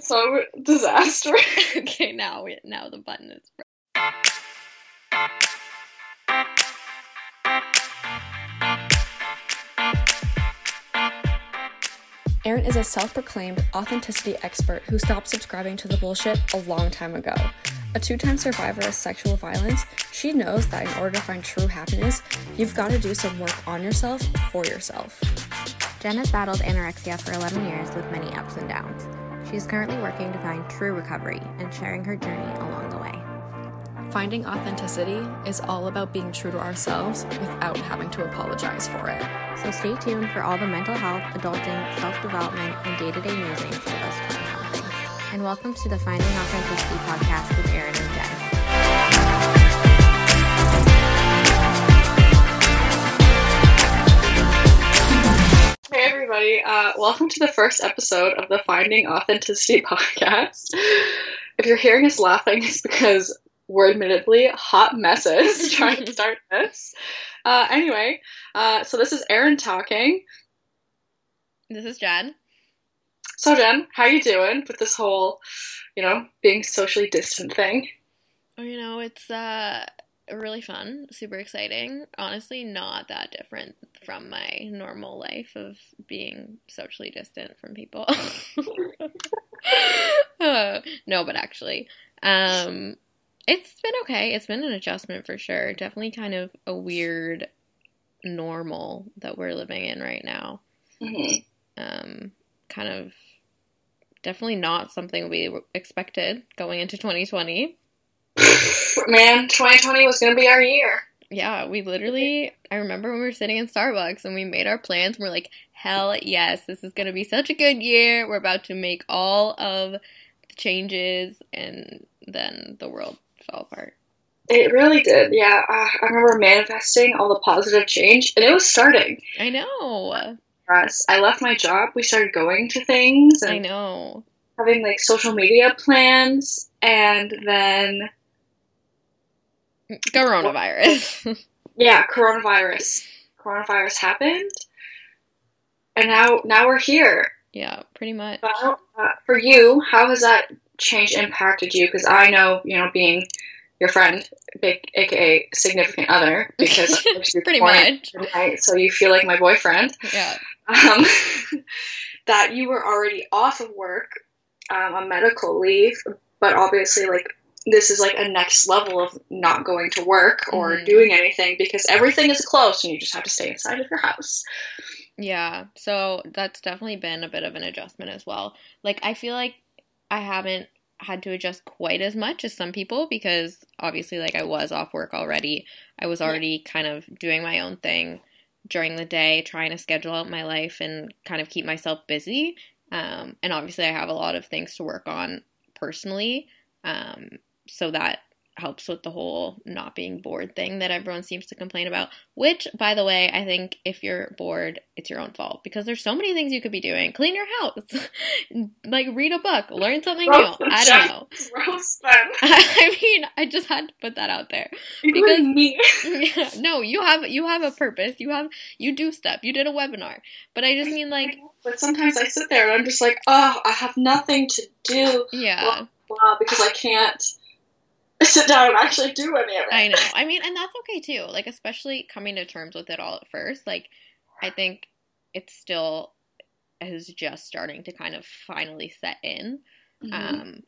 so disaster. okay, now we, now the button is. Erin is a self proclaimed authenticity expert who stopped subscribing to the bullshit a long time ago. A two time survivor of sexual violence, she knows that in order to find true happiness, you've got to do some work on yourself for yourself. Jenn has battled anorexia for 11 years with many ups and downs. She is currently working to find true recovery and sharing her journey along the way. Finding authenticity is all about being true to ourselves without having to apologize for it. So stay tuned for all the mental health, adulting, self development, and day to day musings for us 20 somethings. And welcome to the Finding Authenticity podcast with Erin and Jenn. Everybody, uh, welcome to the first episode of the Finding Authenticity podcast. If you're hearing us laughing, it's because we're admittedly hot messes trying to start this. Uh, anyway, uh, so this is Erin talking. This is Jenn. So Jenn, how you doing with this whole, you know, being socially distant thing? Oh, you know, it's uh really fun, super exciting. Honestly, not that different from my normal life of being socially distant from people. Uh, no, but actually, um, it's been okay. It's been an adjustment for sure. Definitely kind of a weird normal that we're living in right now. Mhm. Um, kind of definitely not something we expected going into 2020. Man, 2020 was gonna be our year. Yeah, we literally, I remember when we were sitting in Starbucks and we made our plans. And we're like, hell yes, this is going to be such a good year. We're about to make all of the changes. And then the world fell apart. It really did. Yeah, uh, I remember manifesting all the positive change, and it was starting. I know. us. I left my job. We started going to things I know. having like social media plans, and then Coronavirus. yeah, coronavirus. Coronavirus happened, and now now we're here. yeah, pretty much. Well, uh, for you, how has that change impacted you? Because I know, you know, being your friend, big, aka significant other, because Pretty much. tonight, so you feel like my boyfriend. Yeah. um, that you were already off of work um, on medical leave, but obviously, like, this is like a next level of not going to work or Mhm. doing anything because everything is closed and you just have to stay inside of your house. Yeah, so that's definitely been a bit of an adjustment as well. Like, I feel like I haven't had to adjust quite as much as some people because obviously, like, I was off work already. I was Yeah. already kind of doing my own thing during the day, trying to schedule out my life and kind of keep myself busy. Um, and obviously, I have a lot of things to work on personally. Um, so that helps with the whole not being bored thing that everyone seems to complain about. Which, by the way, I think if you're bored, it's your own fault because there's so many things you could be doing. Clean your house, like read a book, learn something new. Roast I don't know. Roast them. I mean, I just had to put that out there. Including me. Yeah, no, you have you have a purpose. You have you do stuff. You did a webinar, but I just mean like But sometimes I sit there and I'm just like, oh, I have nothing to do, yeah. blah, because I can't sit down and actually do any of it. I know. I mean, and that's okay too. Like, especially coming to terms with it all at first. Like, I think it's still is just starting to kind of finally set in. Mhm. Um,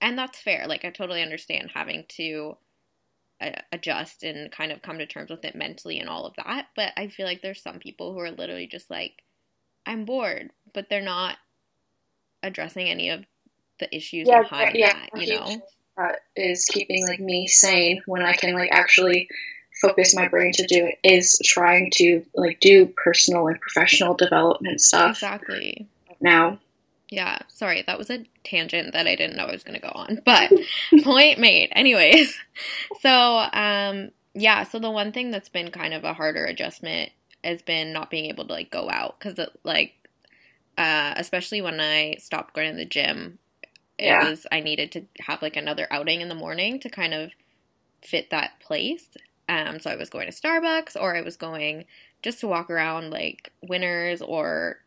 and that's fair. Like, I totally understand having to uh, adjust and kind of come to terms with it mentally and all of that. But I feel like there's some people who are literally just like, I'm bored, but they're not addressing any of the issues Yeah, behind yeah, that, a you huge know? That is keeping like me sane when I can like actually focus my brain to do it is trying to like do personal and professional development stuff Exactly. now. Yeah, sorry, that was a tangent that I didn't know I was going to go on, but point made. Anyways, so um yeah, so the one thing that's been kind of a harder adjustment has been not being able to like go out cuz like uh especially when I stopped going to the gym, it Yeah. was I needed to have like another outing in the morning to kind of fit that place. Um so I was going to Starbucks or I was going just to walk around like Winners or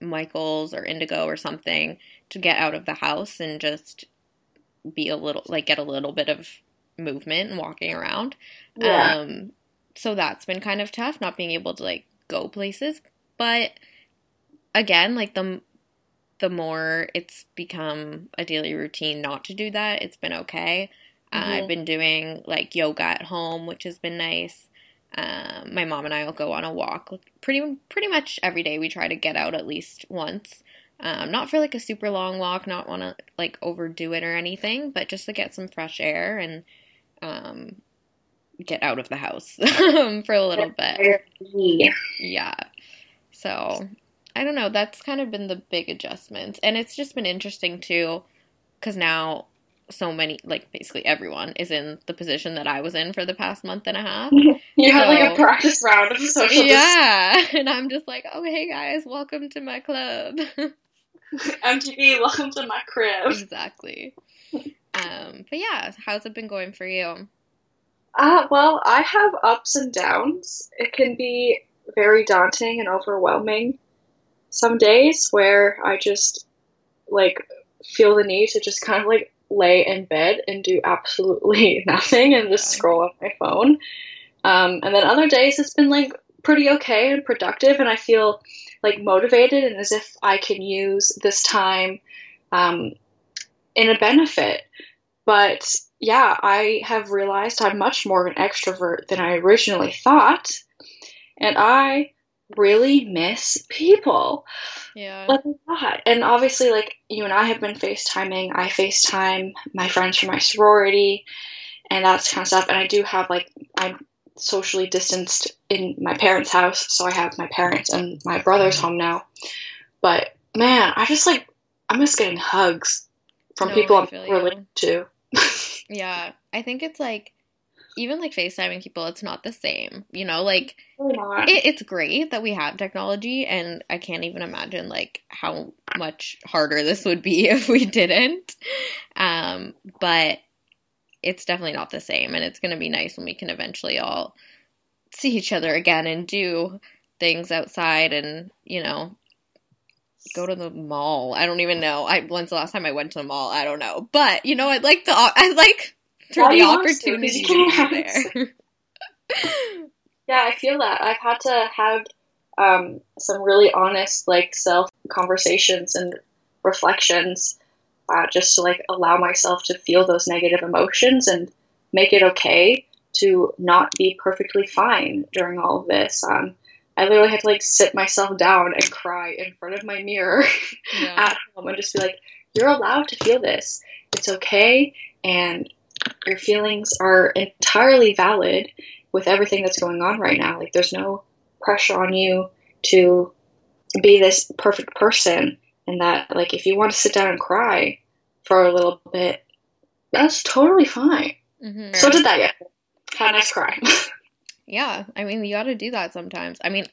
Michaels or Indigo or something to get out of the house and just be a little like get a little bit of movement and walking around. Yeah. Um so that's been kind of tough not being able to like go places, but again, like the the more it's become a daily routine not to do that, it's been okay. Uh, I've Mhm. been doing like yoga at home, which has been nice. Um, my mom and I will go on a walk pretty pretty much every day. We try to get out at least once. Um, not for like a super long walk, not want to like overdo it or anything, but just to get some fresh air and um, get out of the house for a little bit. Yeah. So I don't know. That's kind of been the big adjustments. And it's just been interesting too, because now so many, like basically everyone, is in the position that I was in for the past month and a half. You have like a practice round of social yeah. And I'm just like, oh, hey guys, welcome to my club. MTV, welcome to my crib. exactly. Um, but yeah, how's it been going for you? Uh, well, I have ups and downs. It can be very daunting and overwhelming some days where I just like feel the need to just kind of like lay in bed and do absolutely nothing and just scroll on my phone. Um, and then other days it's been like pretty okay and productive, and I feel like motivated and as if I can use this time um, in a benefit. But yeah, I have realized I'm much more of an extrovert than I originally thought, and I really miss people Yeah. like a lot. And obviously, like you and I have been FaceTiming. I FaceTime my friends from my sorority, and that's kind of stuff. And I do have like I'm socially distanced in my parents' house, so I have my parents and my brother's home now. But man, I just like I miss getting hugs from No, people I'm you. related to. Yeah. I think it's like, even like FaceTiming people, it's not the same. You know, like, it, it's great that we have technology and i can't even imagine like how much harder this would be if we didn't. Um but it's definitely not the same and it's going to be nice when we can eventually all see each other again and do things outside and you know go to the mall. I don't even know. I when's the last time i went to the mall? I don't know. But you know i'd like to i'd like for the wants to? 'Cause opportunity to be there Yeah, I feel that. I've had to have um, some really honest, like, self conversations and reflections uh, just to, like, allow myself to feel those negative emotions and make it okay to not be perfectly fine during all of this. Um, I literally had to, like, sit myself down and cry in front of my mirror yeah. at home and just be like, you're allowed to feel this. It's okay. And your feelings are entirely valid with everything that's going on right now. Like, there's no pressure on you to be this perfect person. And that, like, if you want to sit down and cry for a little bit, that's totally fine. Mhm. So did that yesterday. Had a nice cry. Yeah, I mean, you got to do that sometimes. I mean,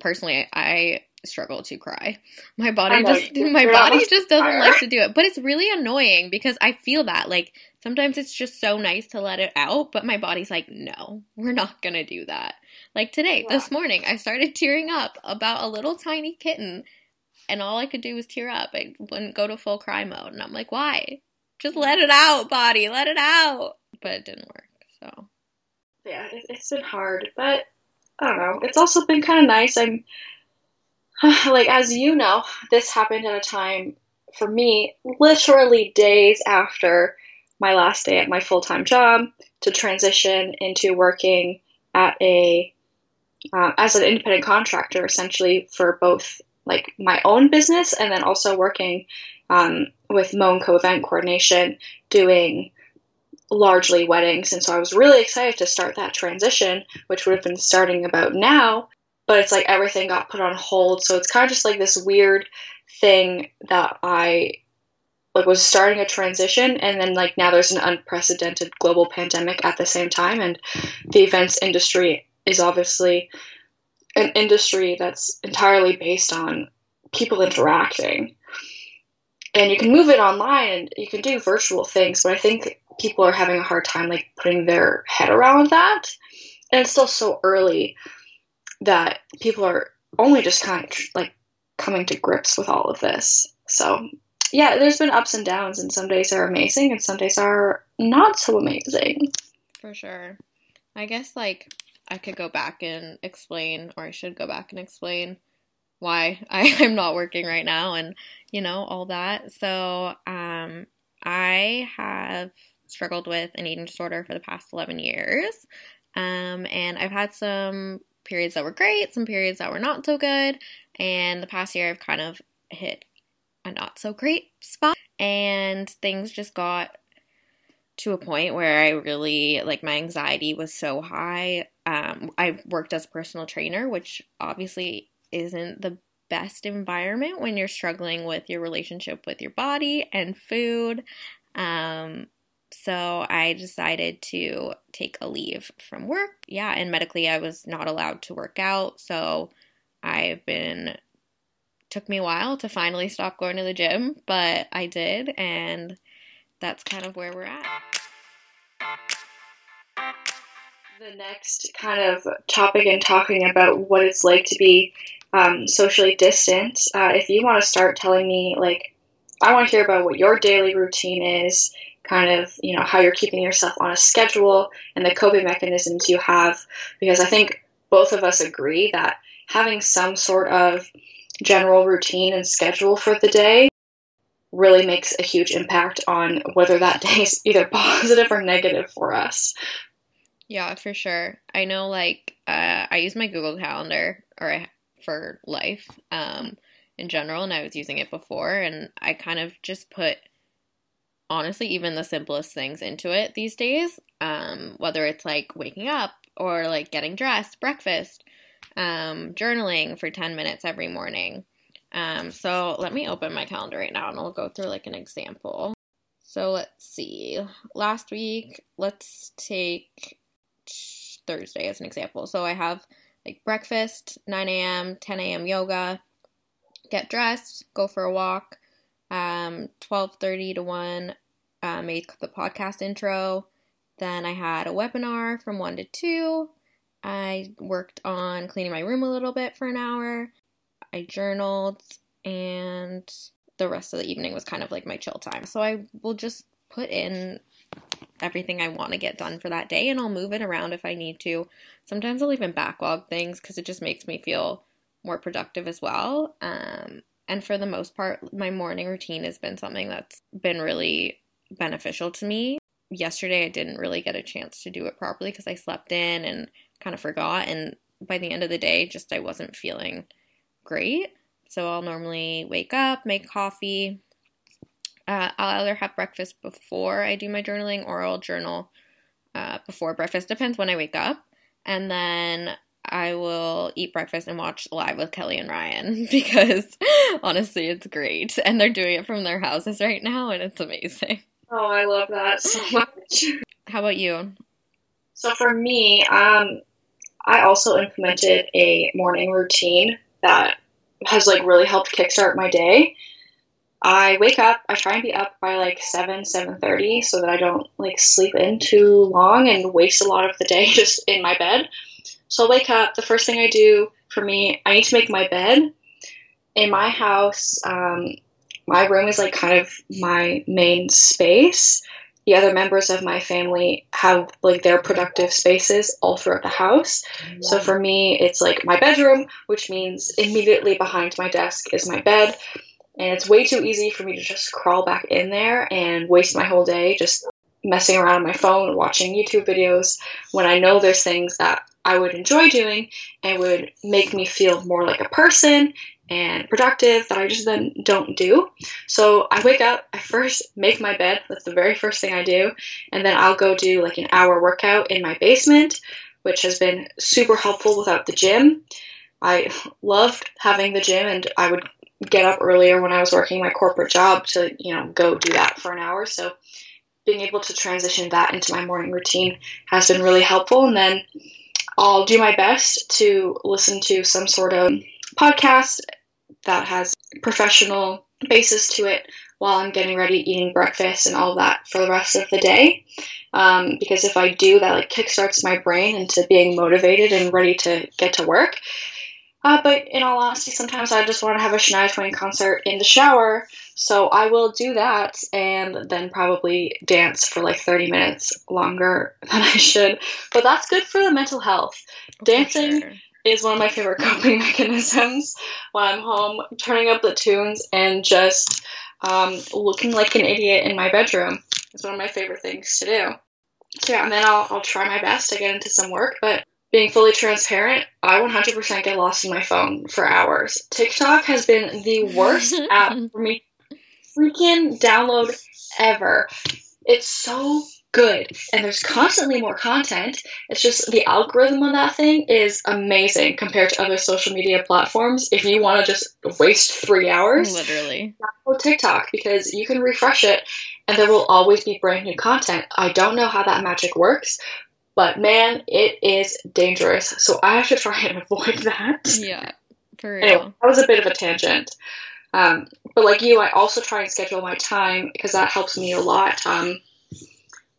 personally, I struggle to cry. My body just my body just doesn't crier. like to do it. But it's really annoying because I feel that like sometimes it's just so nice to let it out, but my body's like, "No, we're not going to do that." Like today, Yeah. this morning, I started tearing up about a little tiny kitten and all I could do was tear up. I wouldn't go to full cry mode, and I'm like, "Why? Just let it out, body. Let it out." But it didn't work. So, yeah, it's been hard, but I don't know. It's also been kind of nice. I'm like, as you know, this happened at a time for me, literally days after my last day at my full time job to transition into working at a uh, as an independent contractor, essentially for both like my own business and then also working um, with Moan Co event coordination, doing largely weddings. And so I was really excited to start that transition, which would have been starting about now. But it's like everything got put on hold. So it's kind of just like this weird thing that I like was starting a transition and then like now there's an unprecedented global pandemic at the same time and the events industry is obviously an industry that's entirely based on people interacting. And you can move it online and you can do virtual things but i think people are having a hard time like putting their head around that. And it's still so early that people are only just kind of like coming to grips with all of this. So, yeah, there's been ups and downs, and some days are amazing, and some days are not so amazing. For sure. I guess, like, I could go back and explain, or I should go back and explain why I, am not working right now and, you know, all that. So, um, I have struggled with an eating disorder for the past 11 years. Um, and I've had some periods that were great, some periods that were not so good. And the past year, I've kind of hit a not so great spot. And things just got to a point where I really, like, my anxiety was so high. Um, I worked as a personal trainer, which obviously isn't the best environment when you're struggling with your relationship with your body and food. Um, so I decided to take a leave from work. Yeah, and medically I was not allowed to work out. So I've been took me a while to finally stop going to the gym, but I did and that's kind of where we're at. The next kind of topic and talking about what it's like to be um, socially distant. Uh, if you want to start telling me, like, I want to hear about what your daily routine is, kind of, you know, how you're keeping yourself on a schedule and the coping mechanisms you have, because I think both of us agree that having some sort of general routine and schedule for the day really makes a huge impact on whether that day is either positive or negative for us. Yeah, for sure. I know, like, uh, I use my Google Calendar, or I for life um, in general, and I was using it before, and I kind of just put honestly even the simplest things into it these days. Um, whether it's like waking up or like getting dressed, breakfast, um, journaling for 10 minutes every morning. Um, so let me open my calendar right now and I'll go through like an example. So let's see. Last week, let's take Thursday as an example. So I have like breakfast, 9 a.m., 10 a.m. yoga, get dressed, go for a walk. Um, 12:30 to 1, uh, made the podcast intro. Then I had a webinar from 1 to 2. I worked on cleaning my room a little bit for an hour. I journaled, and the rest of the evening was kind of like my chill time. So I will just put in everything I want to get done for that day and I'll move it around if I need to. Sometimes I'll even backlog things because it just makes me feel more productive as well. Um, and for the most part, my morning routine has been something that's been really beneficial to me. Yesterday, I didn't really get a chance to do it properly because I slept in and kind of forgot. And by the end of the day, just I wasn't feeling great. So I'll normally wake up, make coffee, uh, I'll either have breakfast before I do my journaling or I'll journal uh, before breakfast. Depends when I wake up. And then I will eat breakfast and watch Live with Kelly and Ryan because honestly, it's great. And they're doing it from their houses right now and it's amazing. Oh, I love that so much. How about you? So for me, um, I also implemented a morning routine that has like really helped kickstart my day. I wake up, I try and be up by like 7, 7.30 so that I don't like sleep in too long and waste a lot of the day just in my bed. So i wake up, the first thing I do for me, I need to make my bed. In my house, um, my room is like kind of my main space. The other members of my family have like their productive spaces all throughout the house. So for me, it's like my bedroom, which means immediately behind my desk is my bed and it's way too easy for me to just crawl back in there and waste my whole day just messing around on my phone, watching YouTube videos, when I know there's things that I would enjoy doing and would make me feel more like a person and productive that I just then don't do. So I wake up, I first make my bed, that's the very first thing I do, and then I'll go do like an hour workout in my basement, which has been super helpful without the gym. I loved having the gym and I would get up earlier when I was working my corporate job to, you know, go do that for an hour. So being able to transition that into my morning routine has been really helpful. And then I'll do my best to listen to some sort of podcast that has professional basis to it while I'm getting ready, eating breakfast, and all that for the rest of the day. Um, because if I do, that like kickstarts my brain into being motivated and ready to get to work. Uh, but in all honesty, sometimes I just want to have a Shania Twain concert in the shower, so I will do that and then probably dance for like 30 minutes longer than I should. But that's good for the mental health. Dancing Sure. Is one of my favorite coping mechanisms when I'm home, turning up the tunes and just um, looking like an idiot in my bedroom. It's one of my favorite things to do. So yeah, and then I'll, I'll try my best to get into some work, but being fully transparent, I 100% get lost in my phone for hours. TikTok has been the worst app for me freaking download ever. It's so good, and there's constantly more content. It's just the algorithm on that thing is amazing compared to other social media platforms. If you want to just waste three hours, Literally. download TikTok because you can refresh it and there will always be brand new content. I don't know how that magic works, but man, it is dangerous. So I have to try and avoid that. Yeah. For real. Anyway, that was a bit of a tangent. Um, but like you, I also try and schedule my time because that helps me a lot. Um,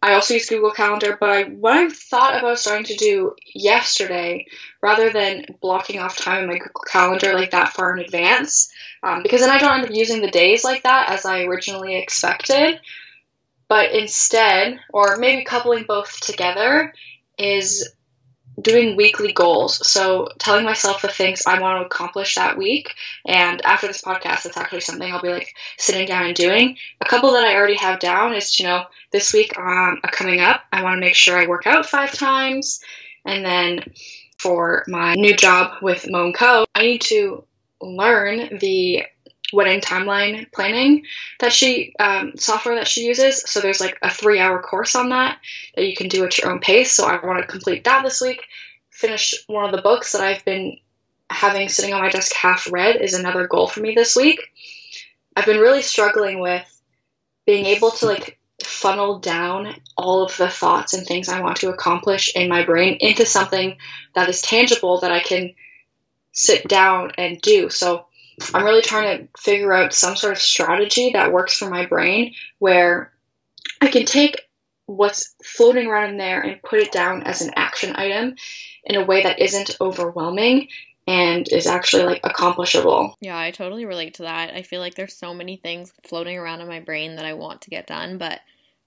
I also use Google Calendar, but I, what I thought about starting to do yesterday, rather than blocking off time in my Google Calendar like that far in advance, um, because then I don't end up using the days like that as I originally expected. But instead, or maybe coupling both together, is doing weekly goals. So telling myself the things I want to accomplish that week. And after this podcast, it's actually something I'll be like sitting down and doing. A couple that I already have down is, you know, this week um, coming up, I want to make sure I work out five times. And then for my new job with Mo Co, I need to learn the wedding timeline planning that she um, software that she uses. So there's like a three hour course on that that you can do at your own pace. So I want to complete that this week. Finish one of the books that I've been having sitting on my desk half read is another goal for me this week. I've been really struggling with being able to like funnel down all of the thoughts and things I want to accomplish in my brain into something that is tangible that I can sit down and do. So I'm really trying to figure out some sort of strategy that works for my brain where I can take what's floating around in there and put it down as an action item in a way that isn't overwhelming and is actually like accomplishable. Yeah, I totally relate to that. I feel like there's so many things floating around in my brain that I want to get done, but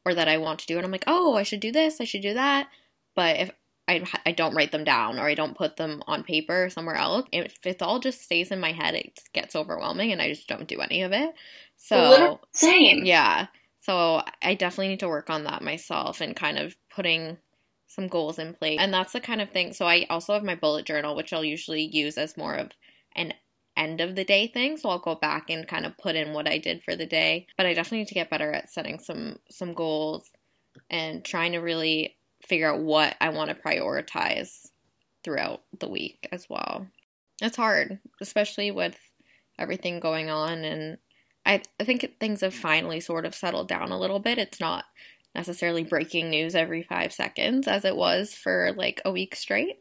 or that I want to do, and I'm like, oh, I should do this, I should do that. But if I, I don't write them down or I don't put them on paper somewhere else, if it all just stays in my head, it gets overwhelming, and I just don't do any of it. So same. yeah, so I definitely need to work on that myself and kind of putting some goals in place. And that's the kind of thing. So I also have my bullet journal, which I'll usually use as more of an end of the day thing. So I'll go back and kind of put in what I did for the day. But I definitely need to get better at setting some some goals and trying to really figure out what I want to prioritize throughout the week as well. It's hard, especially with everything going on and I, I think things have finally sort of settled down a little bit. It's not necessarily breaking news every five seconds as it was for like a week straight.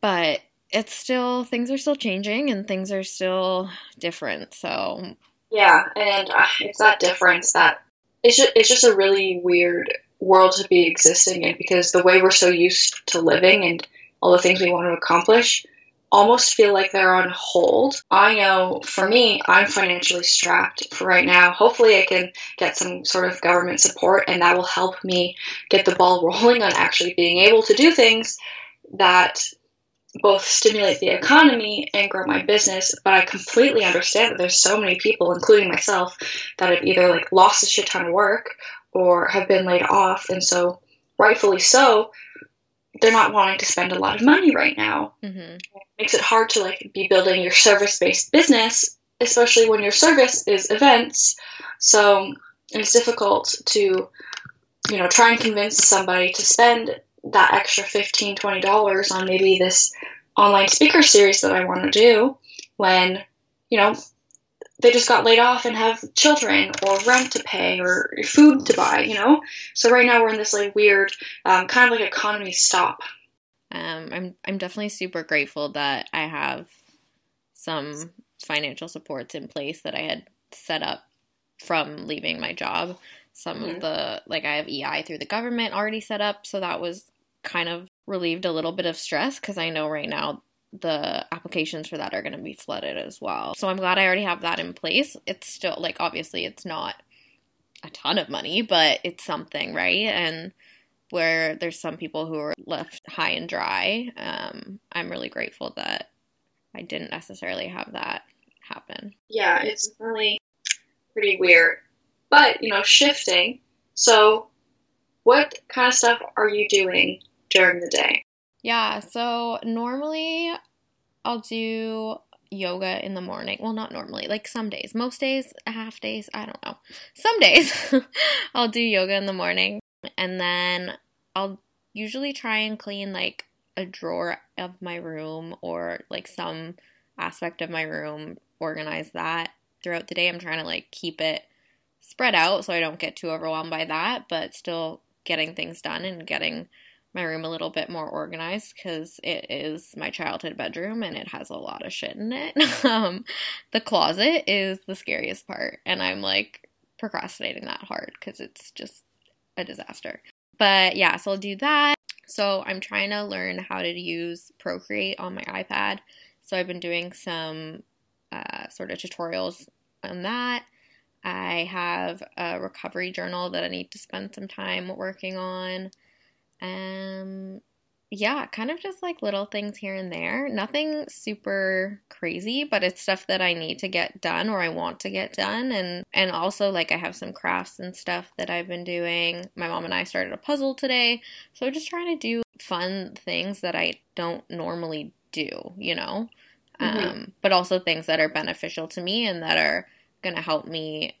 But it's still, things are still changing and things are still different. So, Yeah, and uh, it's that difference that it's just, it's just a really weird world to be existing in because the way we're so used to living and all the things we want to accomplish almost feel like they're on hold. I know for me, I'm financially strapped for right now. Hopefully, I can get some sort of government support, and that will help me get the ball rolling on actually being able to do things that both stimulate the economy and grow my business. But I completely understand that there's so many people, including myself, that have either like lost a shit ton of work or have been laid off, and so rightfully so, they're not wanting to spend a lot of money right now mhm. makes it hard to like be building your service based business, especially when your service is events. So it's difficult to, you know, try and convince somebody to spend that extra $15, $20 on maybe this online speaker series that I want to do when, you know, they just got laid off and have children or rent to pay or food to buy, you know? So right now we're in this like weird um, kind of like economy stop. Um, I'm I'm definitely super grateful that I have some financial supports in place that I had set up from leaving my job. Some Mhm. of the like I have EI through the government already set up, so that was kind of relieved a little bit of stress because I know right now the applications for that are going to be flooded as well. So I'm glad I already have that in place. It's still like obviously it's not a ton of money, but it's something, right? And where there's some people who are left high and dry, um, I'm really grateful that I didn't necessarily have that happen. Yeah, it's really pretty weird. But, you know, shifting. So, what kind of stuff are you doing during the day? Yeah, so normally I'll do yoga in the morning. Well, not normally, like some days. Most days, half days, I don't know. Some days I'll do yoga in the morning and then I'll usually try and clean like a drawer of my room or like some aspect of my room, organize that throughout the day. I'm trying to like keep it spread out so I don't get too overwhelmed by that, but still getting things done and getting my room a little bit more organized because it is my childhood bedroom and it has a lot of shit in it. um, the closet is the scariest part, and I'm like procrastinating that hard because it's just a disaster. But yeah, so I'll do that. So I'm trying to learn how to use Procreate on my iPad. So I've been doing some uh, sort of tutorials on that. I have a recovery journal that I need to spend some time working on. Um, yeah, kind of just like little things here and there. Nothing super crazy, but it's stuff that I need to get done or I want to get done. And and also like I have some crafts and stuff that I've been doing. My mom and I started a puzzle today. So just trying to do fun things that I don't normally do, you know? Mm-hmm. Um, but also things that are beneficial to me and that are going to help me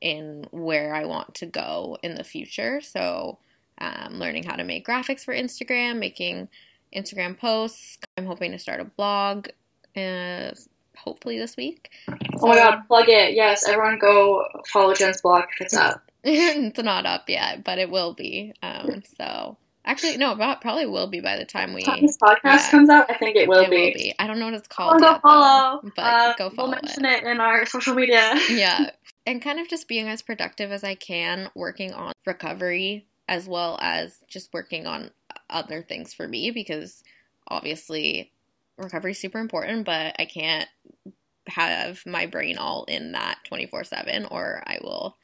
in where I want to go in the future. So, um, learning how to make graphics for Instagram, making Instagram posts. I'm hoping to start a blog, uh, hopefully this week. So, oh my god, plug it! Yes, everyone go follow Jenn's blog if it's up. it's not up yet, but it will be. Um, so Actually, no, probably will be by the time we time this podcast yeah, comes out. I think it will, it be. will be. I don't know what it's called. go follow, though, but uh, go follow. We'll mention it. it in our social media. yeah, and kind of just being as productive as I can, working on recovery as well as just working on other things for me because obviously recovery is super important, but I can't have my brain all in that 24 7 or I will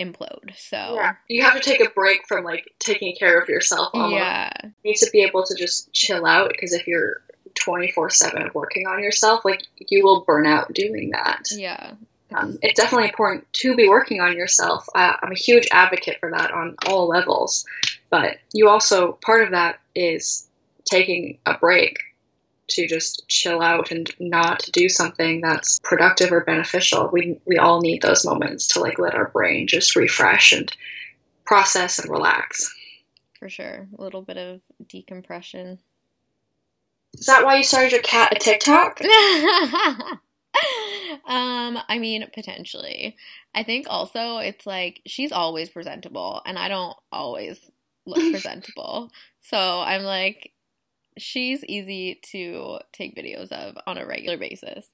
implode. So yeah. you have to take a break from like taking care of yourself. Almost. Yeah, you need to be able to just chill out because if you're 24 7 working on yourself, like you will burn out doing that. Yeah. Um, it's definitely important to be working on yourself. Uh, I'm a huge advocate for that on all levels. But you also, part of that is taking a break to just chill out and not do something that's productive or beneficial. We we all need those moments to like let our brain just refresh and process and relax. For sure. A little bit of decompression. Is that why you started your cat a TikTok? um, I mean, potentially. I think also it's like she's always presentable and I don't always look presentable. So I'm like, she's easy to take videos of on a regular basis.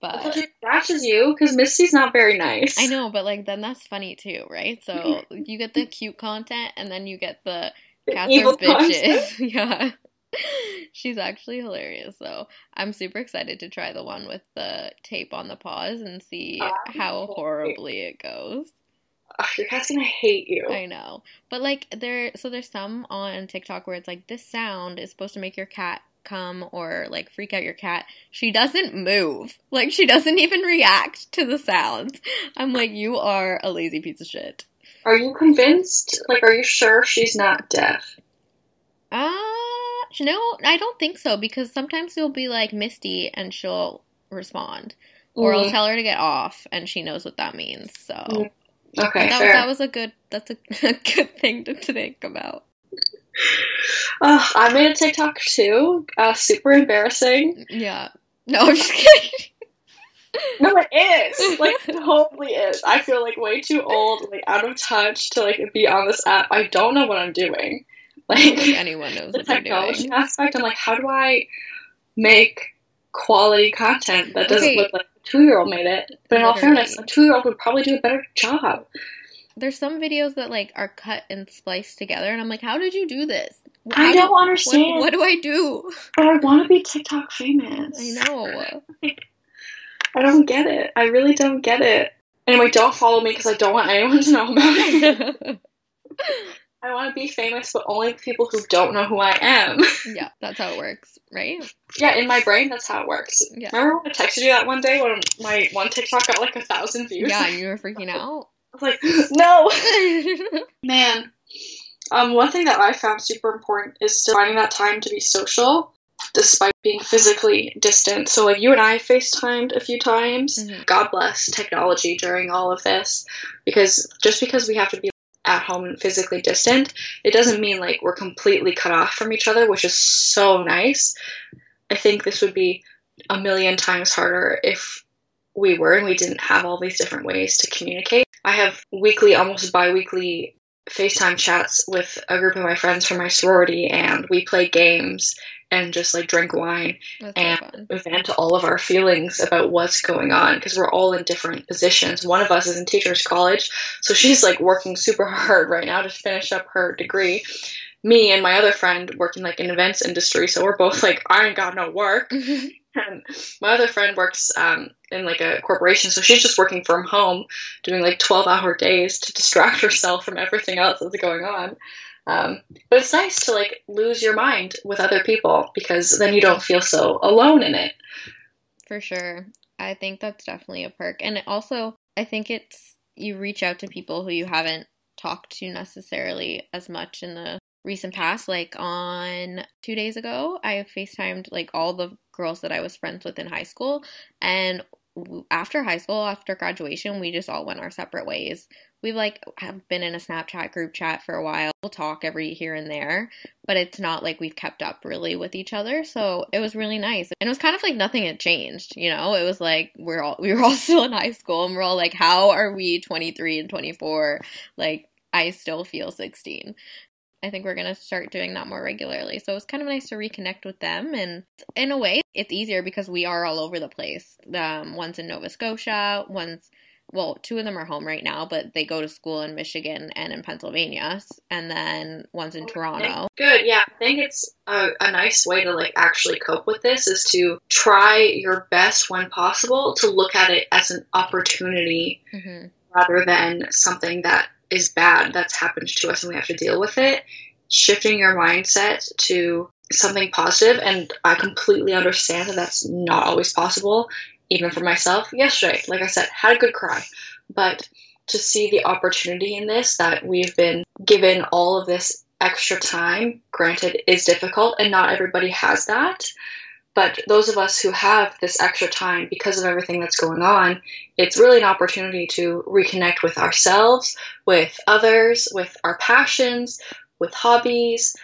But she bashes you because Misty's not very nice. I know, but like then that's funny too, right? So you get the cute content and then you get the, the cats are bitches. yeah. She's actually hilarious, so I'm super excited to try the one with the tape on the paws and see how horribly it goes. Your cat's gonna hate you. I know, but like there, so there's some on TikTok where it's like this sound is supposed to make your cat come or like freak out your cat. She doesn't move. Like she doesn't even react to the sounds. I'm like, you are a lazy piece of shit. Are you convinced? Like, are you sure she's not deaf? Um, No, I don't think so because sometimes you'll be like Misty and she'll respond. Or mm. I'll tell her to get off and she knows what that means. So mm. Okay, that, that, was a good. That's a, a good thing to, to think about. Uh, I made a TikTok too. Uh, super embarrassing. Yeah. No, I'm just kidding. no, it is. Like totally is. I feel like way too old, like out of touch to like be on this app. I don't know what I'm doing. Like anyone knows the technology aspect. I'm like, how do I make quality content that doesn't okay. look like a two year old made it. But in all fairness, a two year old would probably do a better job. There's some videos that like are cut and spliced together, and I'm like, how did you do this? I don't do- understand. What, what do I do? But I want to be TikTok famous. I know. I don't get it. I really don't get it. Anyway, don't follow me because I don't want anyone to know about it. I want to be famous, but only people who don't know who I am. yeah, that's how it works, right? yeah, in my brain, that's how it works. Yeah. Remember when I texted you that one day when my one TikTok got like a thousand views? Yeah, you were freaking out. I was like, no, man. Um, one thing that I found super important is still finding that time to be social, despite being physically distant. So, like you and I FaceTimed a few times. Mhm. God bless technology during all of this, because just because we have to be at home and physically distant, it doesn't mean like we're completely cut off from each other, which is so nice. I think this would be a million times harder if we were and we didn't have all these different ways to communicate. I have weekly, almost bi weekly FaceTime chats with a group of my friends from my sorority, and we play games and just like drink wine That's And- so vent all of our feelings about what's going on because we're all in different positions. One of us is in teachers college, so she's like working super hard right now to finish up her degree. Me and my other friend working like in events industry, so we're both like I ain't got no work. And my other friend works um, in like a corporation, so she's just working from home, doing like twelve hour days to distract herself from everything else that's going on. Um, but it's nice to like lose your mind with other people because then you don't feel so alone in it. For sure. I think that's definitely a perk. And also, I think it's you reach out to people who you haven't talked to necessarily as much in the recent past. Like on two days ago, I FaceTimed like all the girls that I was friends with in high school. And after high school, after graduation, we just all went our separate ways. We like have been in a Snapchat group chat for a while. We'll talk every here and there, but it's not like we've kept up really with each other. So it was really nice. And it was kind of like nothing had changed, you know? It was like we're all we were all still in high school and we're all like, how are we 23 and 24? Like I still feel 16. I think we're going to start doing that more regularly. So it's kind of nice to reconnect with them. And in a way, it's easier because we are all over the place. Um, one's in Nova Scotia, one's, well, two of them are home right now, but they go to school in Michigan and in Pennsylvania. And then one's in Toronto. Good, yeah. I think it's a, a nice way to like actually cope with this is to try your best when possible to look at it as an opportunity hmm rather than something that is bad that's happened to us and we have to deal with it. Shifting your mindset to something positive, and I completely understand that that's not always possible, even for myself. Yesterday, like I said, had a good cry, but to see the opportunity in this that we've been given all of this extra time, granted, is difficult, and not everybody has that. But those of us who have this extra time because of everything that's going on, it's really an opportunity to reconnect with ourselves, with others, with our passions, with hobbies,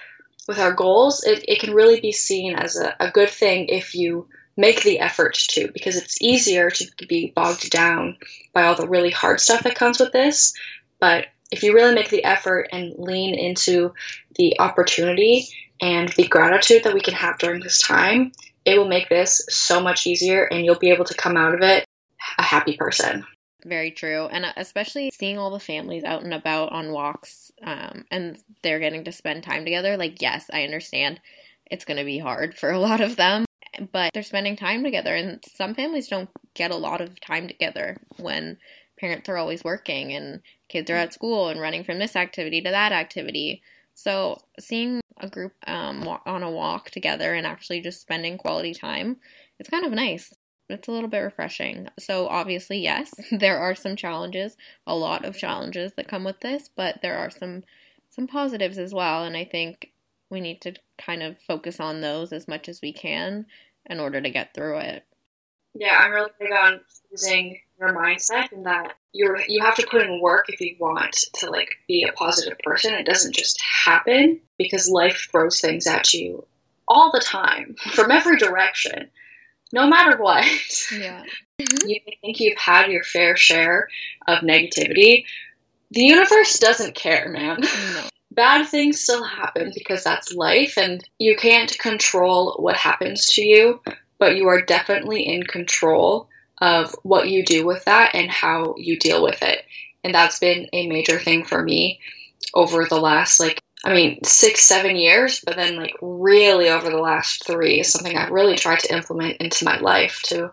with our goals. It, it can really be seen as a, a good thing if you make the effort to, because it's easier to be bogged down by all the really hard stuff that comes with this. But if you really make the effort and lean into the opportunity and the gratitude that we can have during this time, it will make this so much easier and you'll be able to come out of it a happy person. Very true. And uh, especially seeing all the families out and about on walks um, and they're getting to spend time together. Like, yes, I understand it's going to be hard for a lot of them, but they're spending time together. And some families don't get a lot of time together when parents are always working and kids are at school and running from this activity to that activity. So, seeing a group um, on a walk together and actually just spending quality time, it's kind of nice it's a little bit refreshing. So obviously, yes, there are some challenges, a lot of challenges that come with this, but there are some some positives as well, and I think we need to kind of focus on those as much as we can in order to get through it. Yeah, I'm really big on using your mindset and that you're you have to put in work if you want to like be a positive person. It doesn't just happen because life throws things at you all the time from every direction. No matter what. Yeah. Mm-hmm. you think you've had your fair share of negativity. The universe doesn't care, man. No. Bad things still happen because that's life and you can't control what happens to you, but you are definitely in control of what you do with that and how you deal with it. And that's been a major thing for me over the last like I mean, six, seven years, but then like really over the last three is something I've really tried to implement into my life to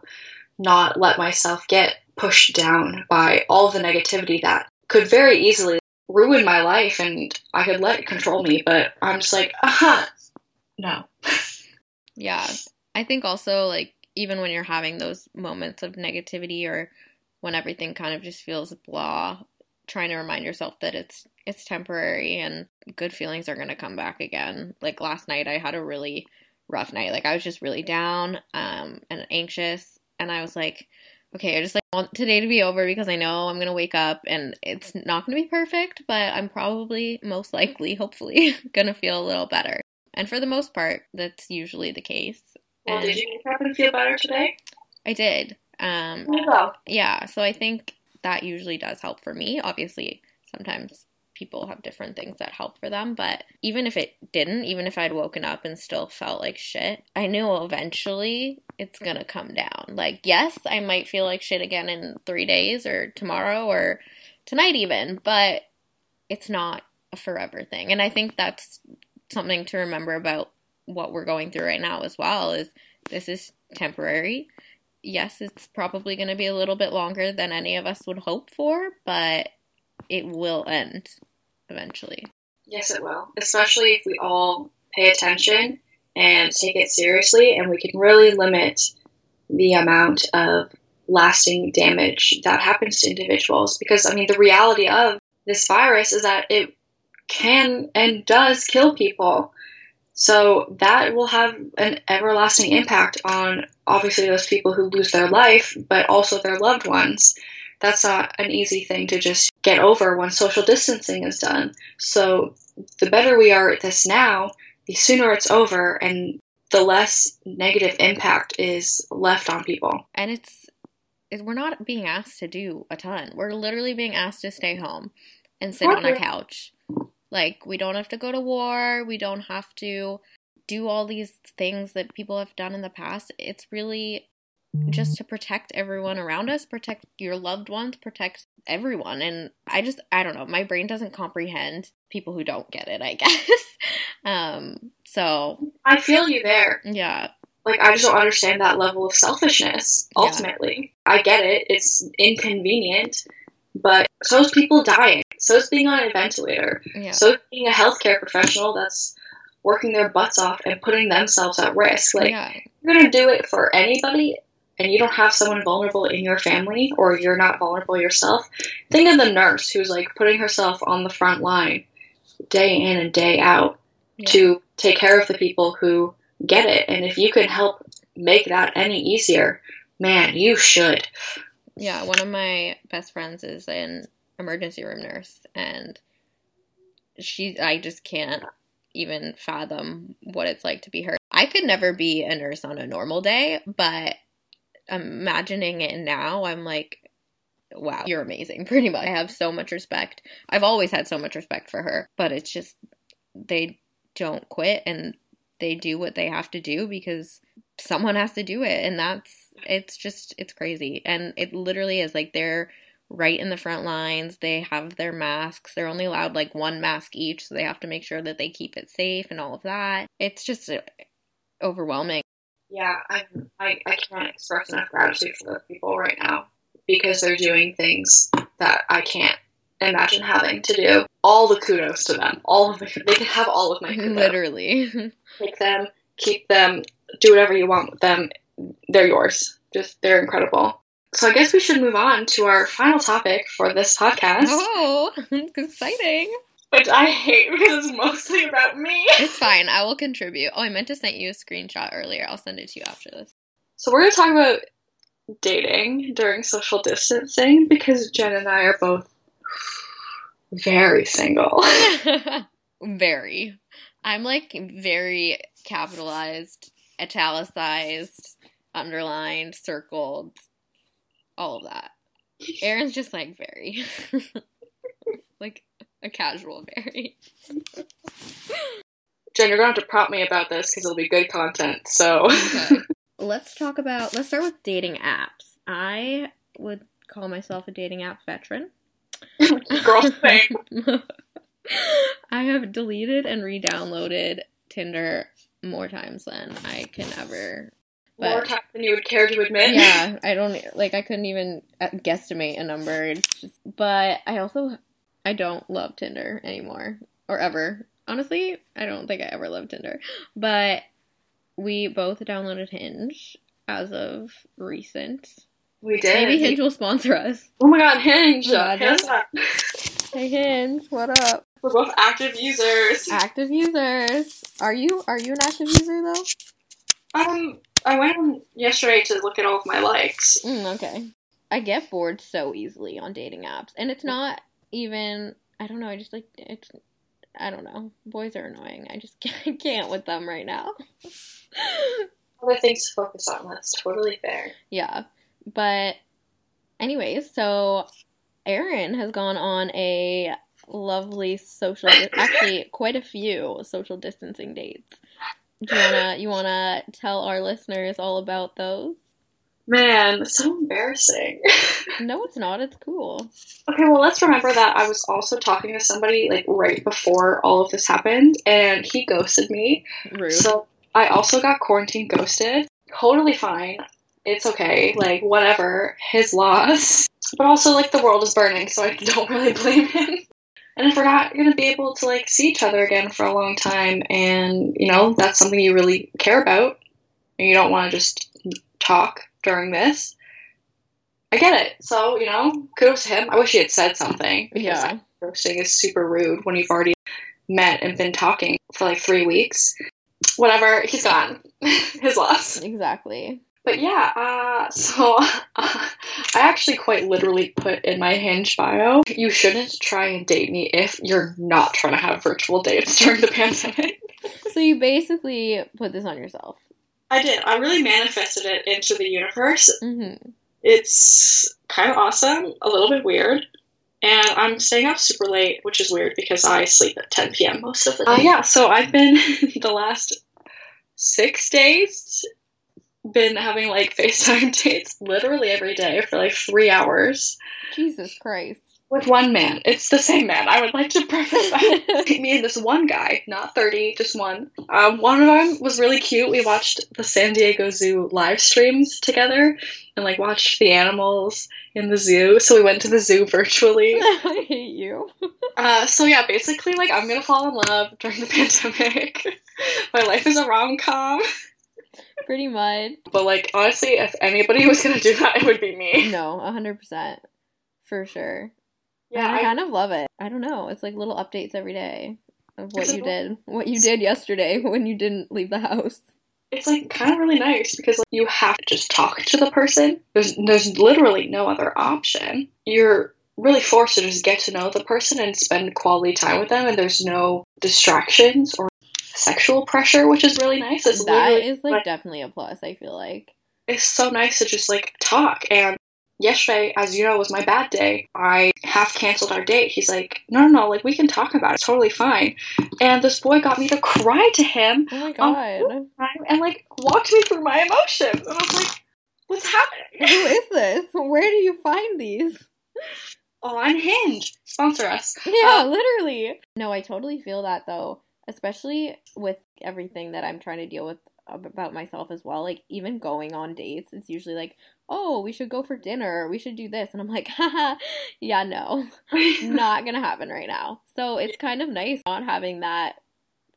not let myself get pushed down by all the negativity that could very easily ruin my life and I could let it control me, but I'm just like, aha, uh-huh, no. Yeah. I think also, like, even when you're having those moments of negativity or when everything kind of just feels blah, trying to remind yourself that it's it's temporary and good feelings are going to come back again. Like last night I had a really rough night. Like I was just really down um and anxious and I was like okay, I just like want today to be over because I know I'm going to wake up and it's not going to be perfect, but I'm probably most likely hopefully going to feel a little better. And for the most part, that's usually the case. Well, And did you happen to feel better today? I did. Um Well, yeah, so I think that usually does help for me. Obviously, sometimes people have different things that help for them, but even if it didn't, even if I'd woken up and still felt like shit, I knew eventually it's gonna come down. Like, yes, I might feel like shit again in three days or tomorrow or tonight, even, but it's not a forever thing. And I think that's something to remember about what we're going through right now as well is this is temporary yes, it's probably going to be a little bit longer than any of us would hope for, but it will end eventually. Yes, it will. Especially if we all pay attention and take it seriously, and we can really limit the amount of lasting damage that happens to individuals. Because, I mean, the reality of this virus is that it can and does kill people. So that will have an everlasting impact on obviously those people who lose their life, but also their loved ones. That's not an easy thing to just get over when social distancing is done. So the better we are at this now, the sooner it's over and the less negative impact is left on people. And it's, it, we're not being asked to do a ton. We're literally being asked to stay home and sit on a couch. Like, we don't have to go to war, we don't have to do all these things that people have done in the past. It's really just to protect everyone around us, protect your loved ones, protect everyone. And I just, I don't know, my brain doesn't comprehend people who don't get it, I guess. um, so, I feel you there. yeah, Like, I just don't understand that level of selfishness, Yeah. ultimately. I get it, it's inconvenient, but so is people dying. So is being on a ventilator. yeah, So is being a healthcare professional that's working their butts off and putting themselves at risk. Like, yeah, you're going to do it for anybody and you don't have someone vulnerable in your family or you're not vulnerable yourself, think of the nurse who's like putting herself on the front line day in and day out yeah. to take care of the people who get it. And if you can help make that any easier, man, you should. Yeah, one of my best friends is an emergency room nurse, and she, I just can't even fathom what it's like to be her. I could never be a nurse on a normal day, but imagining it now, I'm like, wow, you're amazing, pretty much. I have so much respect. I've always had so much respect for her, but it's just, they don't quit and they do what they have to do because someone has to do it and that's it's just it's crazy and it literally is like they're right in the front lines they have their masks they're only allowed like one mask each so they have to make sure that they keep it safe and all of that it's just uh, overwhelming Yeah, I, I, I can't express enough gratitude for those people right now because they're doing things that I can't imagine having to do. All the kudos to them. All of the, they can have all of my kudos. literally Take them, keep them, do whatever you want with them. They're yours. Just they're incredible. So I guess we should move on to our final topic for this podcast, oh it's exciting. Which I hate because it's mostly about me. it's fine. I will contribute. Oh i meant to send you a screenshot earlier. I'll send it to you after this. So we're gonna talk about dating during social distancing because Jenn and I are both very single. very. I'm like very capitalized, italicized, underlined, circled, all of that. Erin's just like very. like a casual very. Jenn, you're gonna have to prompt me about this because it'll be good content. So Okay. let's talk about let's start with dating apps. I would call myself a dating app veteran. girl thing. I have deleted and re-downloaded Tinder more times than I can ever. More But time than you would care to admit. yeah, I don't like. I couldn't even uh, guesstimate a number. It's just, but I also I don't love Tinder anymore or ever. Honestly, I don't think I ever loved Tinder. But we both downloaded Hinge as of recent. we did. Maybe Hinge will sponsor us. Oh my god, Hinge! Hit up. Hey Hinge, what up? We're both active users. Active users. Are you are you an active user though? Um, I went on yesterday to look at all of my likes. Mm, okay. I get bored so easily on dating apps, and it's not even. I don't know. I just like it's. I don't know. Boys are annoying. I just can't, can't with them right now. Other things to focus on. That's totally fair. yeah, but anyways, so Erin has gone on a lovely social. Actually, quite a few social distancing dates. Do you wanna you wanna tell our listeners all about those? Man, so embarrassing. No, it's not. It's cool. okay, well, let's remember that I was also talking to somebody like right before all of this happened, and he ghosted me. Rude. So I also got quarantine ghosted. Totally fine. It's okay. Like, whatever. His loss. But also, like, the world is burning, so I don't really blame him. And if we're not going to be able to, like, see each other again for a long time, and, you know, that's something you really care about, and you don't want to just talk during this, I get it. So, you know, kudos to him. I wish he had said something. Because Yeah. ghosting is super rude when you've already met and been talking for like three weeks. Whatever, he's gone. His loss. Exactly. But yeah, uh, so uh, I actually quite literally put in my Hinge bio, you shouldn't try and date me if you're not trying to have virtual dates during the pandemic. So you basically put this on yourself. I did. I really manifested it into the universe. hmm It's kind of awesome, a little bit weird. And I'm staying up super late, which is weird because I sleep at 10 p.m. most of the time. Uh, yeah, so I've been the last six days been having like FaceTime dates literally every day for like three hours Jesus Christ. with one man. It's the same man. I would like to preface that. Me and this one guy, not 30, just one. Um, one of them was really cute. We watched the San Diego Zoo live streams together and like watched the animals in the zoo. So we went to the zoo virtually. I hate you. Uh, so yeah, basically, like I'm gonna fall in love during the pandemic. My life is a rom com. Pretty much. But like honestly, if anybody was gonna do that, it would be me. No, 100%. For sure. Yeah, I, I, kind of love it. I don't know. It's like little updates every day of what you did. What you did yesterday when you didn't leave the house. it's like kind of really nice because like, you have to just talk to the person. There's there's literally no other option. You're really forced to just get to know the person and spend quality time with them, and there's no distractions or sexual pressure, which is really nice. It's That is like definitely a plus, I feel like. it's so nice to just like talk and yesterday as you know was my bad day i half canceled our date he's like no no no like we can talk about it it's totally fine and this boy got me to cry to him Oh my god. and like walked me through my emotions and i was like what's happening Who is this? Where do you find these? on hinge sponsor us Yeah, Uh, literally. No, I totally feel that though, especially with everything that I'm trying to deal with about myself as well. Like even going on dates, it's usually like, "Oh, we should go for dinner. We should do this." And I'm like, "Haha, yeah, no. Not going to happen right now." So, it's kind of nice not having that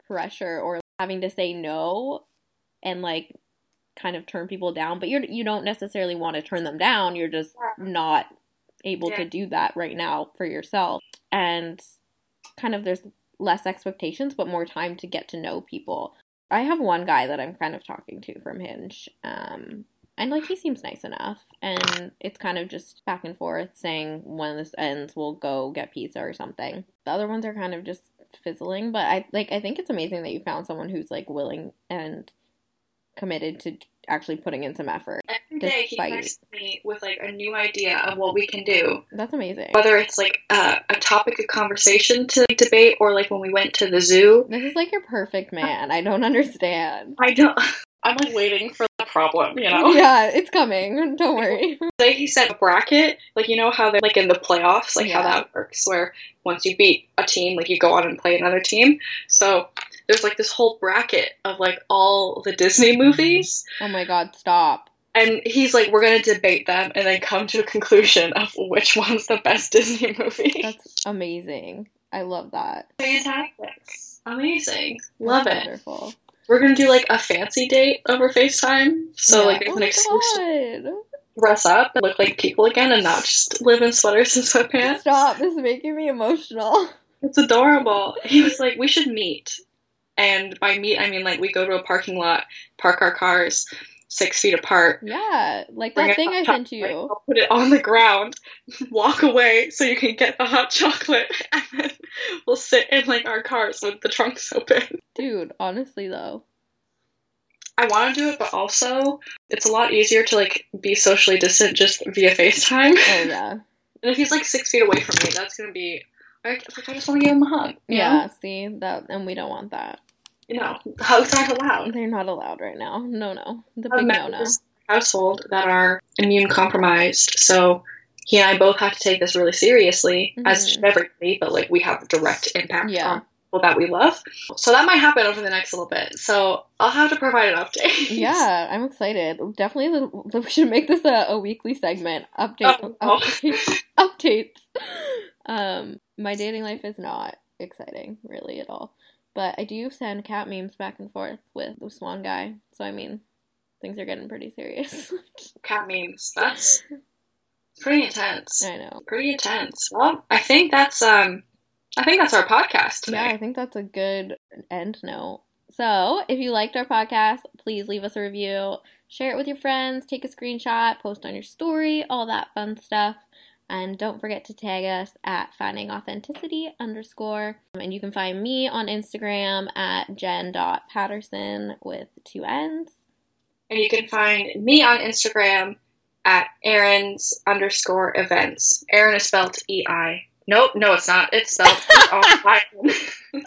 pressure or having to say no and like kind of turn people down, but you're you don't necessarily want to turn them down. You're just not able to do that right now for yourself. And kind of there's less expectations but more time to get to know people. I have one guy that I'm kind of talking to from Hinge. Um and like he seems nice enough and it's kind of just back and forth saying when this ends we'll go get pizza or something. The other ones are kind of just fizzling, but I like I think it's amazing that you found someone who's like willing and committed to actually putting in some effort. every day he texts me with like a new idea of what we can do That's amazing. whether it's like uh, a topic of conversation to like, debate or like when we went to the zoo This is like your perfect man. I don't understand. I don't. I'm like waiting for problem, you know? Yeah, it's coming. Don't worry. Say he said, a bracket, like you know how they're like in the playoffs, like how that works, where once you beat a team, like you go on and play another team. So there's like this whole bracket of like all the Disney mm-hmm. movies, Oh my god, stop. and he's like, we're gonna debate them and then come to a conclusion of which one's the best Disney movie. That's amazing. I love that. fantastic, amazing, love That's it. Wonderful. We're gonna do like a fancy date over FaceTime, so Yeah. like there's oh excuse to dress up and look like people again, and not just live in sweaters and sweatpants. Stop. This is making me emotional. It's adorable. He was like, we should meet. And by meet, I mean like we go to a parking lot, park our cars six feet apart. Yeah, like that thing I sent you. I'll put it on the ground, walk away so you can get the hot chocolate, and then we'll sit in like our cars with the trunks open. Dude, honestly though. I want to do it, but also it's a lot easier to like be socially distant just via FaceTime. Oh yeah. And if he's like six feet away from me, that's gonna be like, like I just want to give him a hug. Yeah, know? see that and we don't want that. You know, hugs aren't allowed. They're not allowed right now. No no. The big no no. members in our household that are immune compromised. So he and I both have to take this really seriously, as Mhm. should everybody, but like we have direct impact Yeah. on people that we love. So that might happen over the next little bit. So I'll have to provide an update. Yeah, I'm excited. Definitely, the, we should make this a, a weekly segment. Update, Oh. update, updates. Um, my dating life is not exciting really at all, but I do send cat memes back and forth with the swan guy. So I mean, things are getting pretty serious. Cat memes. That's pretty intense. I know. Pretty intense. Well, I think that's um I think that's our podcast today. Yeah, I think that's a good end note. So, if you liked our podcast, please leave us a review, share it with your friends, take a screenshot, post on your story, all that fun stuff. And don't forget to tag us at finding authenticity underscore. And you can find me on Instagram at jen.patterson with two N's. And you can find me on Instagram at Erin's underscore events. Erin is spelled E I. Nope, no, it's not. It's spelled E I.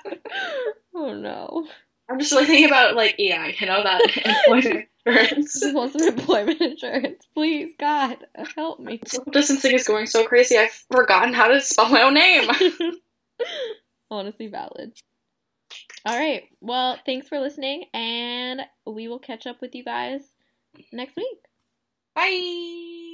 Oh no. I'm just really thinking about like EI, you know, that employment insurance. Just want some employment insurance. Please, God, help me. Social distancing is going so crazy, I've forgotten how to spell my own name. Honestly, valid. All right. Well, thanks for listening, and we will catch up with you guys next week. Bye.